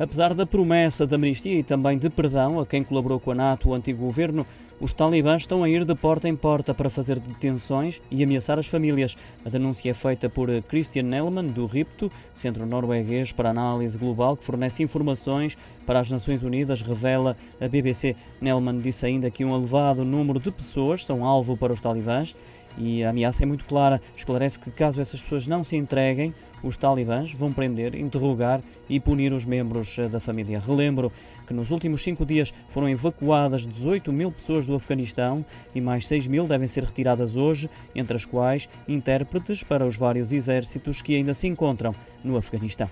Apesar da promessa de amnistia e também de perdão a quem colaborou com a NATO, o antigo governo, os talibãs estão a ir de porta em porta para fazer detenções e ameaçar as famílias. A denúncia é feita por Christian Nelman, do RIPTO, Centro Norueguês para Análise Global, que fornece informações para as Nações Unidas, revela a BBC. Nelman disse ainda que um elevado número de pessoas são alvo para os talibãs e a ameaça é muito clara. Esclarece que, caso essas pessoas não se entreguem, os talibãs vão prender, interrogar e punir os membros eh, da família. Relembro que nos últimos cinco dias foram evacuadas 18 mil pessoas do Afeganistão e mais 6 mil devem ser retiradas hoje, entre as quais intérpretes para os vários exércitos que ainda se encontram no Afeganistão.